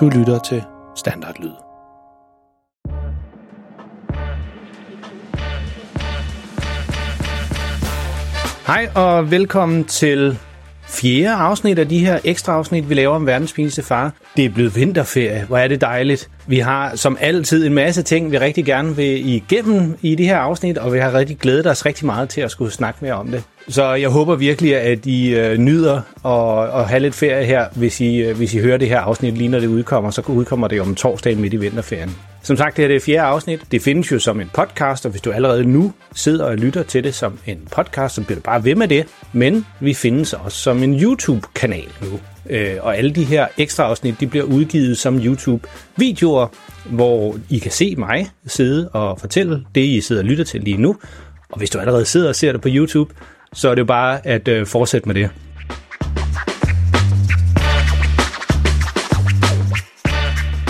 Du lytter til Standardlyd. Hej og velkommen til fjerde afsnit af de her ekstra afsnit, vi laver om verdens pinligste far. Det er blevet vinterferie. Hvor er det dejligt. Vi har som altid en masse ting, vi rigtig gerne vil igennem i de her afsnit, og vi har rigtig glædet os rigtig meget til at skulle snakke mere om det. Så jeg håber virkelig, at I øh, nyder at, at have lidt ferie her, hvis I, øh, hvis I hører det her afsnit lige når det udkommer, så udkommer det om torsdagen midt i vinterferien. Som sagt, det her er det fjerde afsnit. Det findes jo som en podcast, og hvis du allerede nu sidder og lytter til det som en podcast, så bliver du bare ved med det. Men vi findes også som en YouTube-kanal nu. Øh, og alle de her ekstra afsnit, de bliver udgivet som YouTube-videoer, hvor I kan se mig sidde og fortælle det, I sidder og lytter til lige nu. Og hvis du allerede sidder og ser det på YouTube, så er det jo bare at øh, fortsætte med det.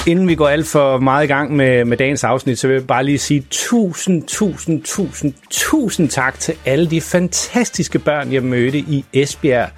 Inden vi går alt for meget i gang med, med dagens afsnit, så vil jeg bare lige sige tusind, tusind, tusind, tusind tak til alle de fantastiske børn, jeg mødte i Esbjerg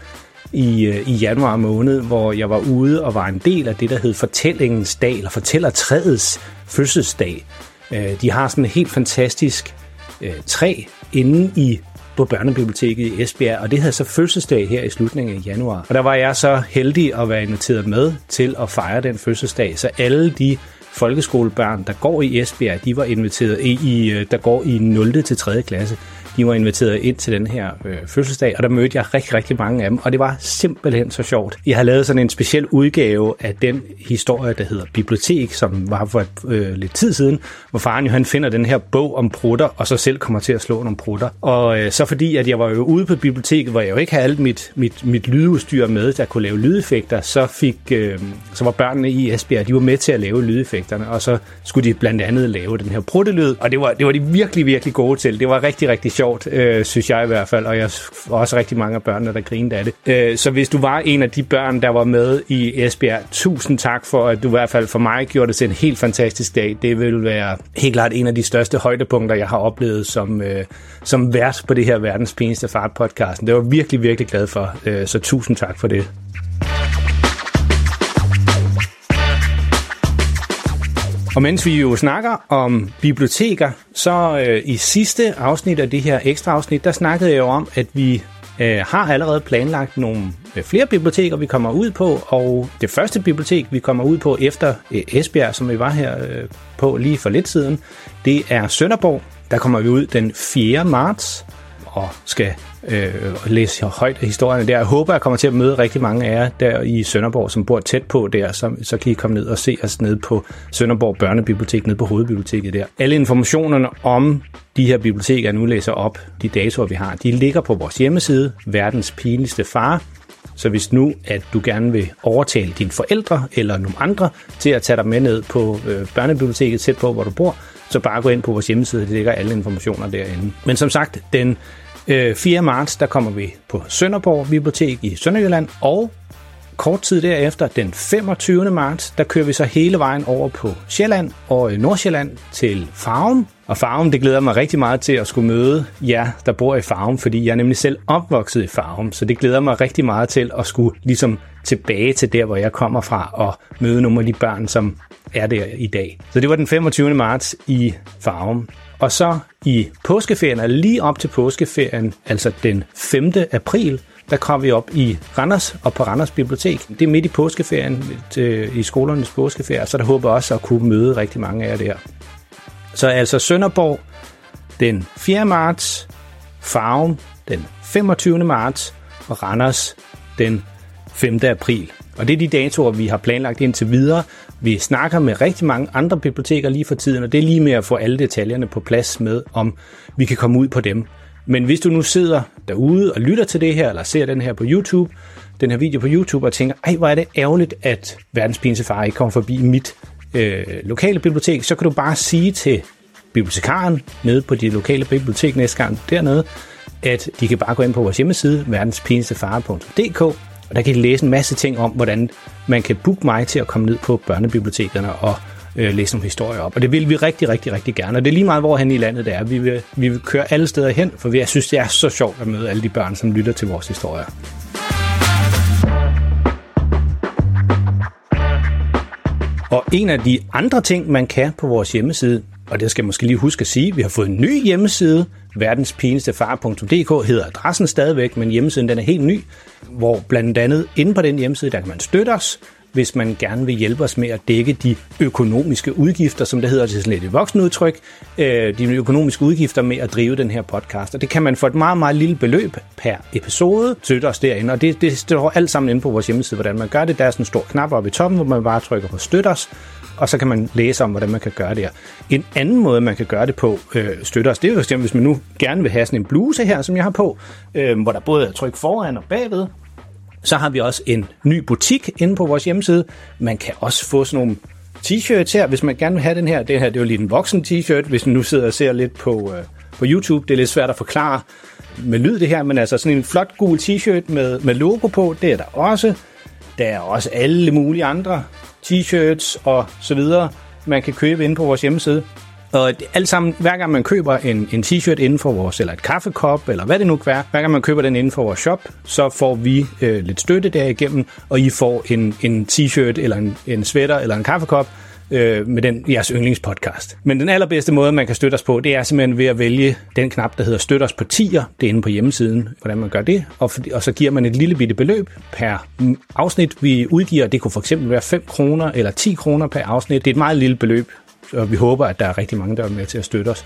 i, øh, i januar måned, hvor jeg var ude og var en del af det, der hed Fortællingens Dag, eller Fortællertræets fødselsdag. Øh, de har sådan et helt fantastisk øh, træ inde i på Børnebiblioteket i Esbjerg, og det havde så fødselsdag her i slutningen af januar. Og der var jeg så heldig at være inviteret med til at fejre den fødselsdag, så alle de folkeskolebørn, der går i Esbjerg, de var inviteret i, i øh, der går i 0. til 3. klasse de var inviteret ind til den her øh, fødselsdag, og der mødte jeg rigtig, rigtig mange af dem, og det var simpelthen så sjovt. Jeg har lavet sådan en speciel udgave af den historie, der hedder Bibliotek, som var for et, øh, lidt tid siden, hvor faren jo han finder den her bog om prutter, og så selv kommer til at slå nogle prutter. Og øh, så fordi, at jeg var jo ude på biblioteket, hvor jeg jo ikke havde alt mit, mit, mit lydudstyr med, der kunne lave lydeffekter, så fik, øh, så var børnene i Esbjerg, de var med til at lave lydeffekter effekterne, og så skulle de blandt andet lave den her pruttelyd, og det var, det var de virkelig, virkelig gode til. Det var rigtig, rigtig sjovt øh, synes jeg i hvert fald, og jeg også rigtig mange af børnene, der grinede af det. Øh, så hvis du var en af de børn, der var med i Esbjerg, tusind tak for, at du i hvert fald for mig gjorde det til en helt fantastisk dag. Det vil være helt klart en af de største højdepunkter, jeg har oplevet som, øh, som vært på det her Verdens Pineste Fart podcasten. Det var virkelig, virkelig glad for, øh, så tusind tak for det. Og mens vi jo snakker om biblioteker, så øh, i sidste afsnit af det her ekstra afsnit, der snakkede jeg jo om, at vi øh, har allerede planlagt nogle øh, flere biblioteker, vi kommer ud på, og det første bibliotek, vi kommer ud på efter øh, Esbjerg, som vi var her øh, på lige for lidt siden, det er Sønderborg. Der kommer vi ud den 4. marts og skal øh, læse højt af historierne der. Jeg håber, jeg kommer til at møde rigtig mange af jer der i Sønderborg, som bor tæt på der, så, så kan I komme ned og se os ned på Sønderborg Børnebibliotek, nede på hovedbiblioteket der. Alle informationerne om de her biblioteker, jeg nu læser op, de datoer, vi har, de ligger på vores hjemmeside, Verdens Pinligste Far. Så hvis nu, at du gerne vil overtale dine forældre eller nogle andre til at tage dig med ned på øh, børnebiblioteket tæt på, hvor du bor, så bare gå ind på vores hjemmeside, det ligger alle informationer derinde. Men som sagt, den Øh, 4. Marts, der kommer vi på Sønderborg Bibliotek i Sønderjylland, og kort tid derefter, den 25. marts, der kører vi så hele vejen over på Sjælland og øh, Nordsjælland til Farum. Og Farum, det glæder mig rigtig meget til at skulle møde jer, der bor i Farum, fordi jeg er nemlig selv opvokset i Farum, så det glæder mig rigtig meget til at skulle ligesom tilbage til der, hvor jeg kommer fra, og møde nogle af de børn, som er der i dag. Så det var den 25. marts i Farum. Og så i påskeferien, eller lige op til påskeferien, altså den 5. april, der kom vi op i Randers og på Randers Bibliotek. Det er midt i påskeferien, øh, i skolernes påskeferie, så der håber jeg også at kunne møde rigtig mange af jer der. Så altså Sønderborg den 4. marts, Farven den 25. marts og Randers den 5. april. Og det er de datoer, vi har planlagt indtil videre. Vi snakker med rigtig mange andre biblioteker lige for tiden, og det er lige med at få alle detaljerne på plads med, om vi kan komme ud på dem. Men hvis du nu sidder derude og lytter til det her, eller ser den her på YouTube, den her video på YouTube, og tænker, ej, hvor er det ærgerligt, at verdens pinsefar ikke kommer forbi mit øh, lokale bibliotek, så kan du bare sige til bibliotekaren nede på dit lokale bibliotek næste gang dernede, at de kan bare gå ind på vores hjemmeside, verdenspinsefare.dk, og der kan I læse en masse ting om, hvordan man kan booke mig til at komme ned på børnebibliotekerne og øh, læse nogle historier op. Og det vil vi rigtig, rigtig, rigtig gerne. Og det er lige meget, hvor hen i landet det er. Vi vil, vi vil køre alle steder hen, for jeg synes, det er så sjovt at møde alle de børn, som lytter til vores historier. Og en af de andre ting, man kan på vores hjemmeside, og det skal jeg måske lige huske at sige, vi har fået en ny hjemmeside, verdenspinestefar.dk hedder adressen stadigvæk, men hjemmesiden den er helt ny, hvor blandt andet inde på den hjemmeside, der kan man støtte os, hvis man gerne vil hjælpe os med at dække de økonomiske udgifter, som det hedder til sådan lidt et voksenudtryk, øh, de økonomiske udgifter med at drive den her podcast. Og det kan man for et meget, meget lille beløb per episode støtte os derinde. Og det, det står alt sammen inde på vores hjemmeside, hvordan man gør det. Der er sådan en stor knap oppe i toppen, hvor man bare trykker på støt os, og så kan man læse om, hvordan man kan gøre det En anden måde, man kan gøre det på, øh, støtter os, det er jo hvis man nu gerne vil have sådan en bluse her, som jeg har på, øh, hvor der både er tryk foran og bagved, så har vi også en ny butik inde på vores hjemmeside. Man kan også få sådan nogle t-shirts her, hvis man gerne vil have den her. Det her det er jo lige en voksen t-shirt, hvis man nu sidder og ser lidt på, øh, på YouTube. Det er lidt svært at forklare med lyd det her, men altså sådan en flot gul t-shirt med, med logo på, det er der også. Der er også alle mulige andre t-shirts og så videre, man kan købe inde på vores hjemmeside. Og alt sammen, hver gang man køber en, en t-shirt inden for vores, eller et kaffekop, eller hvad det nu kan være, hver gang man køber den inden for vores shop, så får vi øh, lidt støtte derigennem, og I får en, en t-shirt, eller en, en sweater, eller en kaffekop, øh, med den jeres yndlingspodcast. Men den allerbedste måde, man kan støtte os på, det er simpelthen ved at vælge den knap, der hedder Støt os på tier. Det er inde på hjemmesiden, hvordan man gør det. Og, for, og så giver man et lille bitte beløb per afsnit, vi udgiver. Det kunne for eksempel være 5 kroner eller 10 kroner per afsnit. Det er et meget lille beløb, og vi håber, at der er rigtig mange, der er med til at støtte os.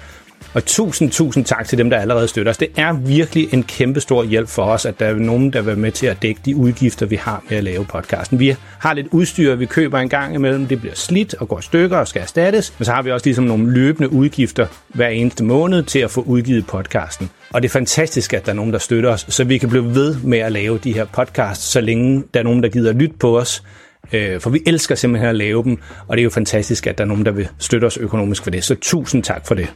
Og tusind, tusind tak til dem, der allerede støtter os. Det er virkelig en kæmpe stor hjælp for os, at der er nogen, der vil med til at dække de udgifter, vi har med at lave podcasten. Vi har lidt udstyr, vi køber en gang imellem. Det bliver slidt og går i stykker og skal erstattes. Men så har vi også ligesom nogle løbende udgifter hver eneste måned til at få udgivet podcasten. Og det er fantastisk, at der er nogen, der støtter os, så vi kan blive ved med at lave de her podcasts, så længe der er nogen, der gider lytte på os. Øh, for vi elsker simpelthen at lave dem, og det er jo fantastisk, at der er nogen, der vil støtte os økonomisk for det. Så tusind tak for det.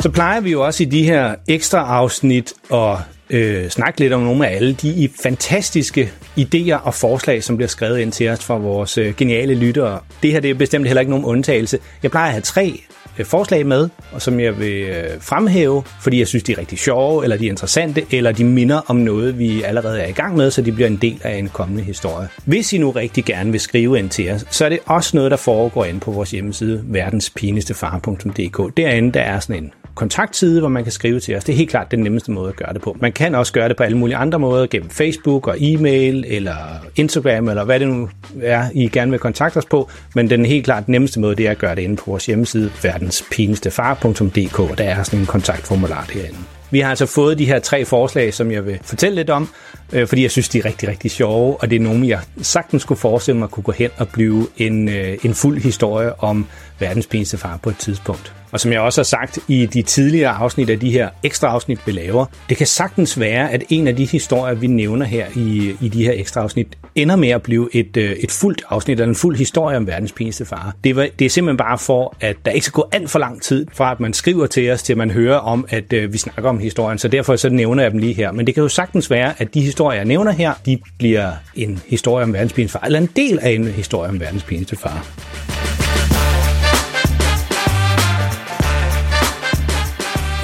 Så plejer vi jo også i de her ekstra afsnit at øh, snakke lidt om nogle af alle de fantastiske idéer og forslag, som bliver skrevet ind til os fra vores øh, geniale lyttere. Det her det er bestemt heller ikke nogen undtagelse. Jeg plejer at have tre Øh, forslag med, og som jeg vil øh, fremhæve, fordi jeg synes, de er rigtig sjove, eller de er interessante, eller de minder om noget, vi allerede er i gang med, så de bliver en del af en kommende historie. Hvis I nu rigtig gerne vil skrive ind til os, så er det også noget, der foregår inde på vores hjemmeside, verdenspinestefar.dk. Derinde der er sådan en kontaktside, hvor man kan skrive til os. Det er helt klart den nemmeste måde at gøre det på. Man kan også gøre det på alle mulige andre måder, gennem Facebook og e-mail, eller Instagram, eller hvad det nu er, I gerne vil kontakte os på. Men den helt klart nemmeste måde, det er at gøre det inde på vores hjemmeside, verdenspinestefar.dk, og der er sådan en kontaktformular derinde. Vi har altså fået de her tre forslag, som jeg vil fortælle lidt om, øh, fordi jeg synes, de er rigtig, rigtig sjove, og det er nogen, jeg sagtens skulle forestille mig kunne gå hen og blive en, øh, en fuld historie om verdens pineste far på et tidspunkt. Og som jeg også har sagt i de tidligere afsnit af de her ekstra afsnit, vi laver, det kan sagtens være, at en af de historier, vi nævner her i, i de her ekstra afsnit, ender med at blive et, øh, et fuldt afsnit, eller en fuld historie om verdens pineste far. Det, var, det er simpelthen bare for, at der ikke skal gå alt for lang tid, fra at man skriver til os, til man hører om, at øh, vi snakker om historien. Så derfor så nævner jeg dem lige her. Men det kan jo sagtens være, at de historier, jeg nævner her, de bliver en historie om verdens far, eller en del af en historie om verdens pineste far.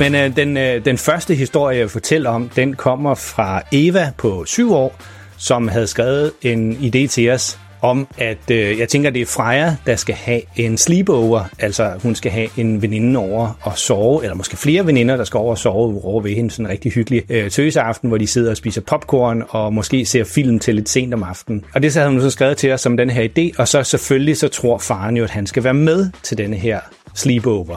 Men øh, den, øh, den første historie, jeg fortæller om, den kommer fra Eva på syv år, som havde skrevet en idé til os om, at øh, jeg tænker, det er Freja, der skal have en sleepover. Altså, hun skal have en veninde over og sove, eller måske flere veninder, der skal over og sove over ved hende. Sådan en rigtig hyggelig øh, tøseaften, hvor de sidder og spiser popcorn og måske ser film til lidt sent om aftenen. Og det så havde hun så skrevet til os som den her idé, og så selvfølgelig så tror faren jo, at han skal være med til denne her sleepover.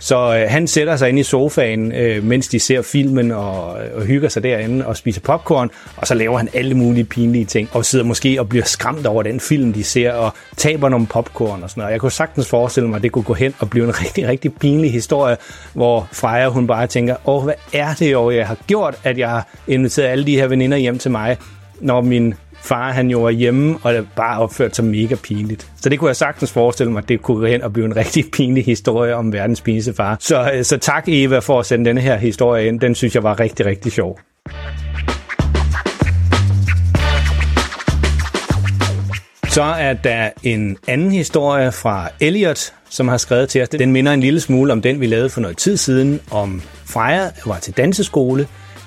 Så øh, han sætter sig ind i sofaen, øh, mens de ser filmen og, øh, og hygger sig derinde og spiser popcorn, og så laver han alle mulige pinlige ting, og sidder måske og bliver skræmt over den film, de ser, og taber nogle popcorn og sådan noget. Jeg kunne sagtens forestille mig, at det kunne gå hen og blive en rigtig, rigtig pinlig historie, hvor Freja hun bare tænker, åh, hvad er det jo, jeg har gjort, at jeg har inviteret alle de her veninder hjem til mig, når min far han jo var hjemme, og det bare opført sig mega pinligt. Så det kunne jeg sagtens forestille mig, at det kunne gå hen og blive en rigtig pinlig historie om verdens pinligste far. Så, øh, så tak Eva for at sende denne her historie ind. Den synes jeg var rigtig, rigtig sjov. Så er der en anden historie fra Elliot, som har skrevet til os. Den minder en lille smule om den, vi lavede for noget tid siden, om Freja var til danseskole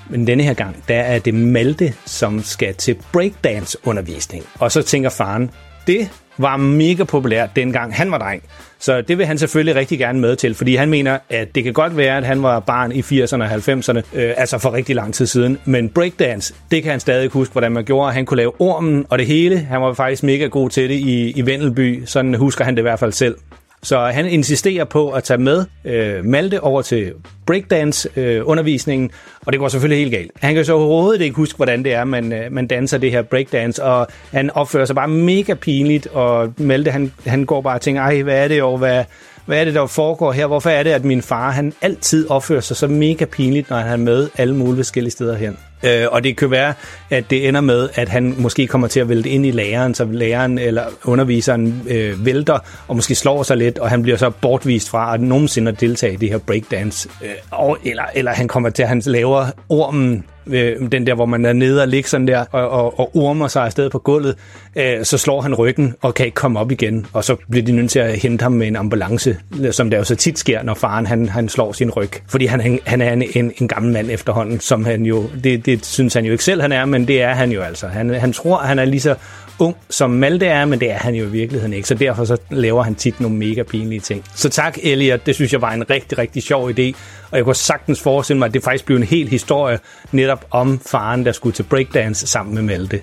men denne her gang, der er det Malte, som skal til breakdance undervisning. Og så tænker faren, det var mega populært dengang han var dreng. Så det vil han selvfølgelig rigtig gerne med til, fordi han mener, at det kan godt være, at han var barn i 80'erne og 90'erne, øh, altså for rigtig lang tid siden. Men breakdance, det kan han stadig huske, hvordan man gjorde. Han kunne lave ormen og det hele. Han var faktisk mega god til det i, i Vendelby. Sådan husker han det i hvert fald selv. Så han insisterer på at tage med øh, Malte over til breakdance-undervisningen, øh, og det går selvfølgelig helt galt. Han kan så overhovedet ikke huske, hvordan det er, man, øh, man danser det her breakdance, og han opfører sig bare mega pinligt, og Malte han, han går bare og tænker, ej, hvad er det jo, hvad, hvad er det, der foregår her? Hvorfor er det, at min far han altid opfører sig så mega pinligt, når han er med alle mulige forskellige steder hen? Øh, og det kan være, at det ender med, at han måske kommer til at vælte ind i læreren, så læreren eller underviseren øh, vælter og måske slår sig lidt, og han bliver så bortvist fra at nogensinde at deltage i det her breakdance. Øh, og, eller, eller han kommer til, at han laver ormen øh, den der, hvor man er nede og ligger sådan der, og, og, og ormer sig afsted på gulvet, øh, så slår han ryggen og kan ikke komme op igen, og så bliver de nødt til at hente ham med en ambulance, som der jo så tit sker, når faren han, han slår sin ryg, fordi han, han er en, en, en gammel mand efterhånden, som han jo, det, det synes han jo ikke selv, han er, men det er han jo altså. Han, han tror, han er lige så ung, som Malte er, men det er han jo i virkeligheden ikke. Så derfor så laver han tit nogle mega pinlige ting. Så tak, Elliot. Det synes jeg var en rigtig, rigtig sjov idé. Og jeg kunne sagtens forestille mig, at det faktisk blev en hel historie netop om faren, der skulle til breakdance sammen med Malte.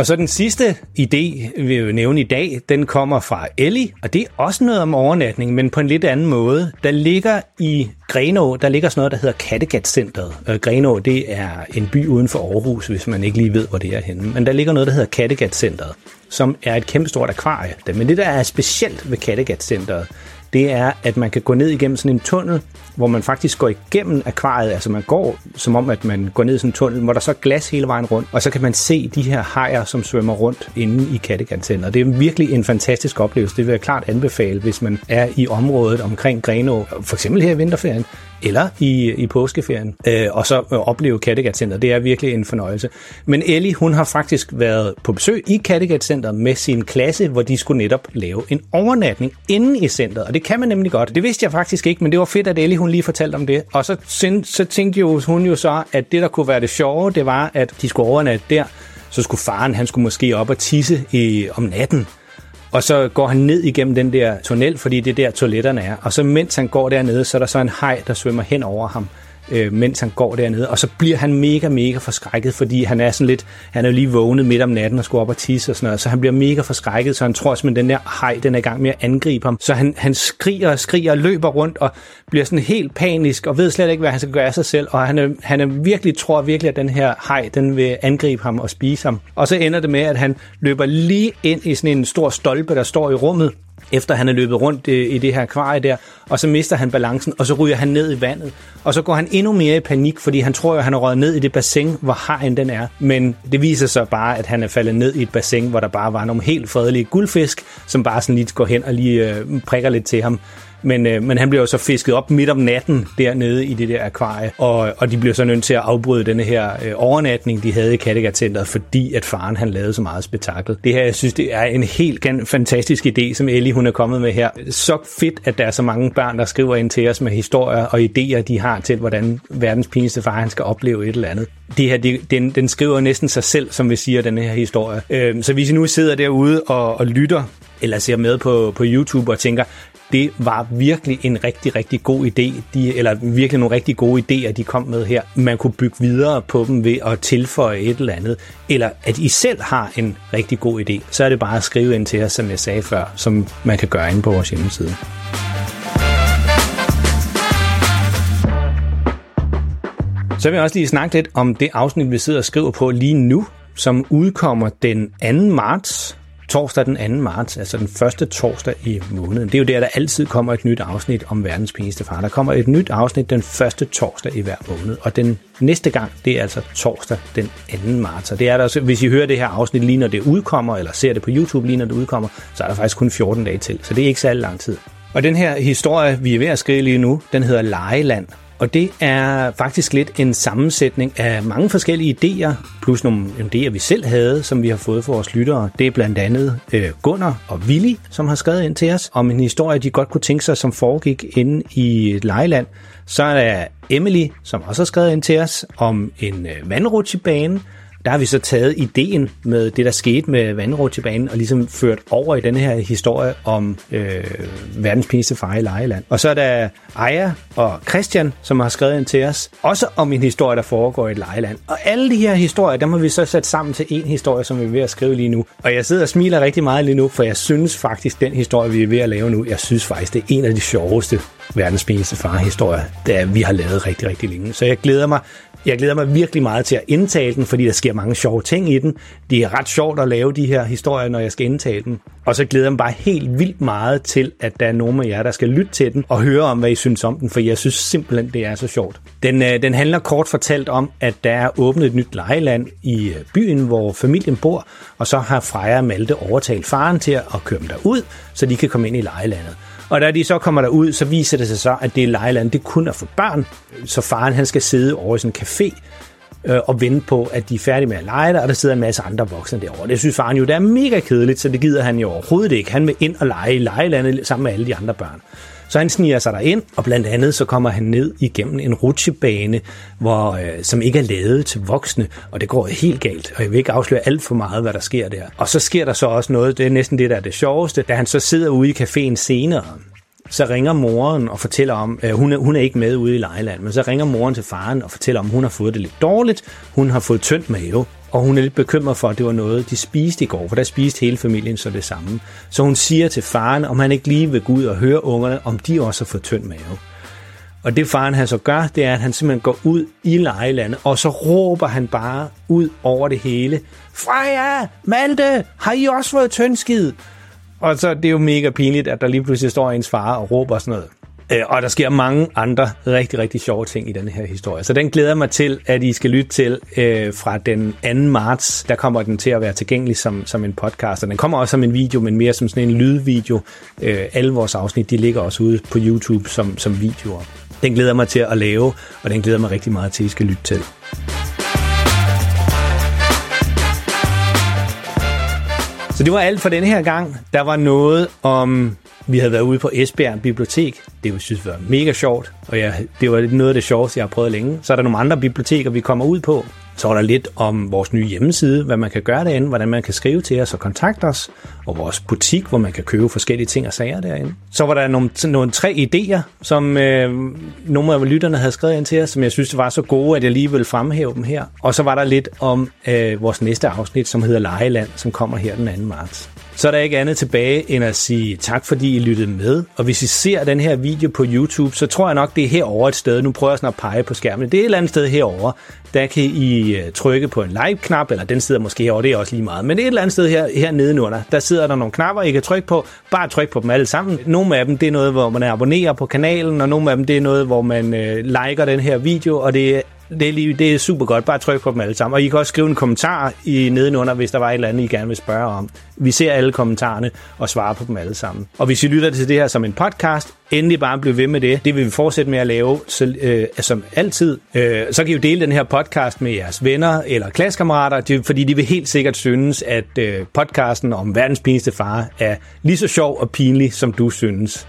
Og så den sidste idé, vi vil nævne i dag, den kommer fra Ellie, og det er også noget om overnatning, men på en lidt anden måde. Der ligger i Grenå, der ligger sådan noget, der hedder Kattegat-centret. Øh, Grenå, det er en by uden for Aarhus, hvis man ikke lige ved, hvor det er henne. Men der ligger noget, der hedder Kattegat-centret, som er et kæmpestort akvarie. Men det, der er specielt ved Kattegat-centret, det er, at man kan gå ned igennem sådan en tunnel, hvor man faktisk går igennem akvariet, altså man går som om, at man går ned i sådan en tunnel, hvor der så er glas hele vejen rundt, og så kan man se de her hajer, som svømmer rundt inde i kattegat Og det er virkelig en fantastisk oplevelse. Det vil jeg klart anbefale, hvis man er i området omkring Grenå, for eksempel her i vinterferien, eller i, i påskeferien, øh, og så opleve kattegat Center. Det er virkelig en fornøjelse. Men Ellie, hun har faktisk været på besøg i kattegat Center med sin klasse, hvor de skulle netop lave en overnatning inde i centret, og det kan man nemlig godt. Det vidste jeg faktisk ikke, men det var fedt, at Ellie hun lige fortalte om det. Og så, så tænkte jo, hun jo så, at det, der kunne være det sjove, det var, at de skulle overnatte der, så skulle faren, han skulle måske op og tisse i, om natten. Og så går han ned igennem den der tunnel, fordi det er der toiletterne er. Og så mens han går dernede, så er der så en hej, der svømmer hen over ham øh, mens han går dernede. Og så bliver han mega, mega forskrækket, fordi han er sådan lidt, han er jo lige vågnet midt om natten og skulle op og tisse og sådan noget. Så han bliver mega forskrækket, så han tror simpelthen, den der hej, den er i gang med at angribe ham. Så han, han skriger og skriger og løber rundt og bliver sådan helt panisk og ved slet ikke, hvad han skal gøre af sig selv. Og han, er, han er virkelig, tror virkelig, at den her hej, den vil angribe ham og spise ham. Og så ender det med, at han løber lige ind i sådan en stor stolpe, der står i rummet, efter han er løbet rundt øh, i det her akvarie der, og så mister han balancen, og så ryger han ned i vandet. Og så går han endnu mere i panik, fordi han tror jo, at han er røget ned i det bassin, hvor hajen den er. Men det viser sig bare, at han er faldet ned i et bassin, hvor der bare var nogle helt fredelige guldfisk, som bare sådan lige går hen og lige øh, prikker lidt til ham. Men, øh, men han bliver jo så fisket op midt om natten dernede i det der akvarie, og, og de bliver så nødt til at afbryde denne her øh, overnatning, de havde i Kattegat-centret, fordi at faren han lavede så meget spektakel. Det her, jeg synes, det er en helt fantastisk idé, som Ellie hun er kommet med her. Så fedt, at der er så mange børn, der skriver ind til os med historier og idéer, de har til, hvordan verdens pinligste far han skal opleve et eller andet. Det her, det, den, den skriver næsten sig selv, som vi siger, den her historie. Øh, så hvis I nu sidder derude og, og lytter eller ser med på, på YouTube og tænker, det var virkelig en rigtig, rigtig god idé, de, eller virkelig nogle rigtig gode idéer, de kom med her. Man kunne bygge videre på dem ved at tilføje et eller andet, eller at I selv har en rigtig god idé, så er det bare at skrive ind til os, som jeg sagde før, som man kan gøre inde på vores hjemmeside. Så vil jeg også lige snakke lidt om det afsnit, vi sidder og skriver på lige nu, som udkommer den 2. marts torsdag den 2. marts, altså den første torsdag i måneden. Det er jo der, der altid kommer et nyt afsnit om verdens pinligste far. Der kommer et nyt afsnit den første torsdag i hver måned, og den næste gang, det er altså torsdag den 2. marts. Og det er der, hvis I hører det her afsnit lige når det udkommer, eller ser det på YouTube lige når det udkommer, så er der faktisk kun 14 dage til, så det er ikke særlig lang tid. Og den her historie, vi er ved at skrive lige nu, den hedder Lejeland og det er faktisk lidt en sammensætning af mange forskellige idéer, plus nogle idéer, vi selv havde, som vi har fået for vores lyttere. Det er blandt andet øh, Gunnar og Willy, som har skrevet ind til os om en historie, de godt kunne tænke sig, som foregik inde i et lejeland. Så er der Emily, som også har skrevet ind til os om en øh, vandrutsjebane, der har vi så taget ideen med det, der skete med vandrådtilbanen, og ligesom ført over i den her historie om øh, verdens pinligste far i Lejeland. Og så er der Aya og Christian, som har skrevet ind til os, også om en historie, der foregår i et lejeland. Og alle de her historier, dem har vi så sat sammen til en historie, som vi er ved at skrive lige nu. Og jeg sidder og smiler rigtig meget lige nu, for jeg synes faktisk, den historie, vi er ved at lave nu, jeg synes faktisk, det er en af de sjoveste verdens pinligste far-historier, der vi har lavet rigtig, rigtig længe. Så jeg glæder mig jeg glæder mig virkelig meget til at indtale den, fordi der sker mange sjove ting i den. Det er ret sjovt at lave de her historier, når jeg skal indtale den. Og så glæder jeg mig bare helt vildt meget til, at der er nogen af jer, der skal lytte til den og høre om, hvad I synes om den, for jeg synes simpelthen, det er så sjovt. Den, øh, den handler kort fortalt om, at der er åbnet et nyt lejeland i øh, byen, hvor familien bor, og så har Freja og Malte overtalt faren til at køre dem derud, så de kan komme ind i lejelandet. Og da de så kommer derud, så viser det sig så, at det er lejeland, det kun er for børn. Så faren han skal sidde over i sådan en café øh, og vente på, at de er færdige med at lege der, og der sidder en masse andre voksne derovre. Det synes faren jo, det er mega kedeligt, så det gider han jo overhovedet ikke. Han vil ind og lege i lejelandet sammen med alle de andre børn. Så han sniger sig derind, og blandt andet så kommer han ned igennem en rutsjebane, hvor, øh, som ikke er lavet til voksne, og det går helt galt. Og jeg vil ikke afsløre alt for meget, hvad der sker der. Og så sker der så også noget, det er næsten det, der er det sjoveste, da han så sidder ude i caféen senere, så ringer moren og fortæller om, øh, hun, er, hun er ikke med ude i Lejland, men så ringer moren til faren og fortæller om, hun har fået det lidt dårligt, hun har fået tyndt mave, og hun er lidt bekymret for, at det var noget, de spiste i går, for der spiste hele familien så det samme. Så hun siger til faren, om han ikke lige vil gå ud og høre ungerne, om de også har fået tynd mave. Og det faren han så gør, det er, at han simpelthen går ud i lejelandet, og så råber han bare ud over det hele. Freja, Malte, har I også fået tyndskid? Og så det er jo mega pinligt, at der lige pludselig står ens far og råber sådan noget. Øh, og der sker mange andre rigtig, rigtig sjove ting i den her historie. Så den glæder mig til, at I skal lytte til øh, fra den 2. marts. Der kommer den til at være tilgængelig som, som en podcast. Og den kommer også som en video, men mere som sådan en lydvideo. Øh, alle vores afsnit, de ligger også ude på YouTube som, som videoer. Den glæder mig til at lave, og den glæder mig rigtig meget til, at I skal lytte til. Så det var alt for denne her gang. Der var noget om vi havde været ude på Esbjerg Bibliotek. Det var, synes var mega sjovt, og jeg, det var noget af det sjoveste, jeg har prøvet længe. Så er der nogle andre biblioteker, vi kommer ud på. Så er der lidt om vores nye hjemmeside, hvad man kan gøre derinde, hvordan man kan skrive til os og kontakte os, og vores butik, hvor man kan købe forskellige ting og sager derinde. Så var der nogle, nogle tre idéer, som øh, nogle af lytterne havde skrevet ind til os, som jeg synes var så gode, at jeg lige ville fremhæve dem her. Og så var der lidt om øh, vores næste afsnit, som hedder Lejeland, som kommer her den 2. marts så er der ikke andet tilbage end at sige tak, fordi I lyttede med. Og hvis I ser den her video på YouTube, så tror jeg nok, det er herovre et sted. Nu prøver jeg sådan at pege på skærmen. Det er et eller andet sted herovre. Der kan I øh, trykke på en like-knap, eller den sidder måske herovre, det er også lige meget. Men det er et eller andet sted her, her nedenunder. Der sidder der nogle knapper, I kan trykke på. Bare tryk på dem alle sammen. Nogle af dem, det er noget, hvor man abonnerer på kanalen, og nogle af dem, det er noget, hvor man øh, liker den her video, og det er det er, lige, det er super godt. Bare tryk på dem alle sammen. Og I kan også skrive en kommentar i nedenunder, hvis der var et eller andet, I gerne vil spørge om. Vi ser alle kommentarerne og svarer på dem alle sammen. Og hvis I lytter til det her som en podcast, endelig bare bliv ved med det. Det vil vi fortsætte med at lave så, øh, som altid. Øh, så kan I jo dele den her podcast med jeres venner eller klassekammerater, fordi de vil helt sikkert synes, at øh, podcasten om verdens pinligste far er lige så sjov og pinlig, som du synes.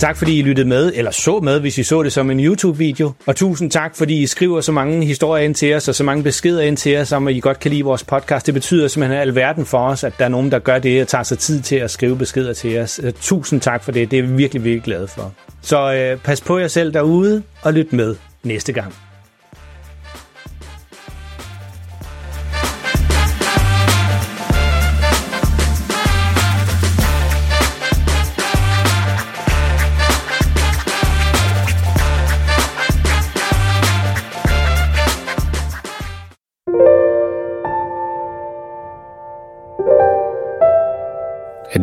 Tak fordi I lyttede med, eller så med, hvis I så det som en YouTube-video. Og tusind tak, fordi I skriver så mange historier ind til os, og så mange beskeder ind til os, om at I godt kan lide vores podcast. Det betyder simpelthen alverden for os, at der er nogen, der gør det og tager sig tid til at skrive beskeder til os. Øh, tusind tak for det. Det er vi virkelig, virkelig glade for. Så øh, pas på jer selv derude, og lyt med næste gang.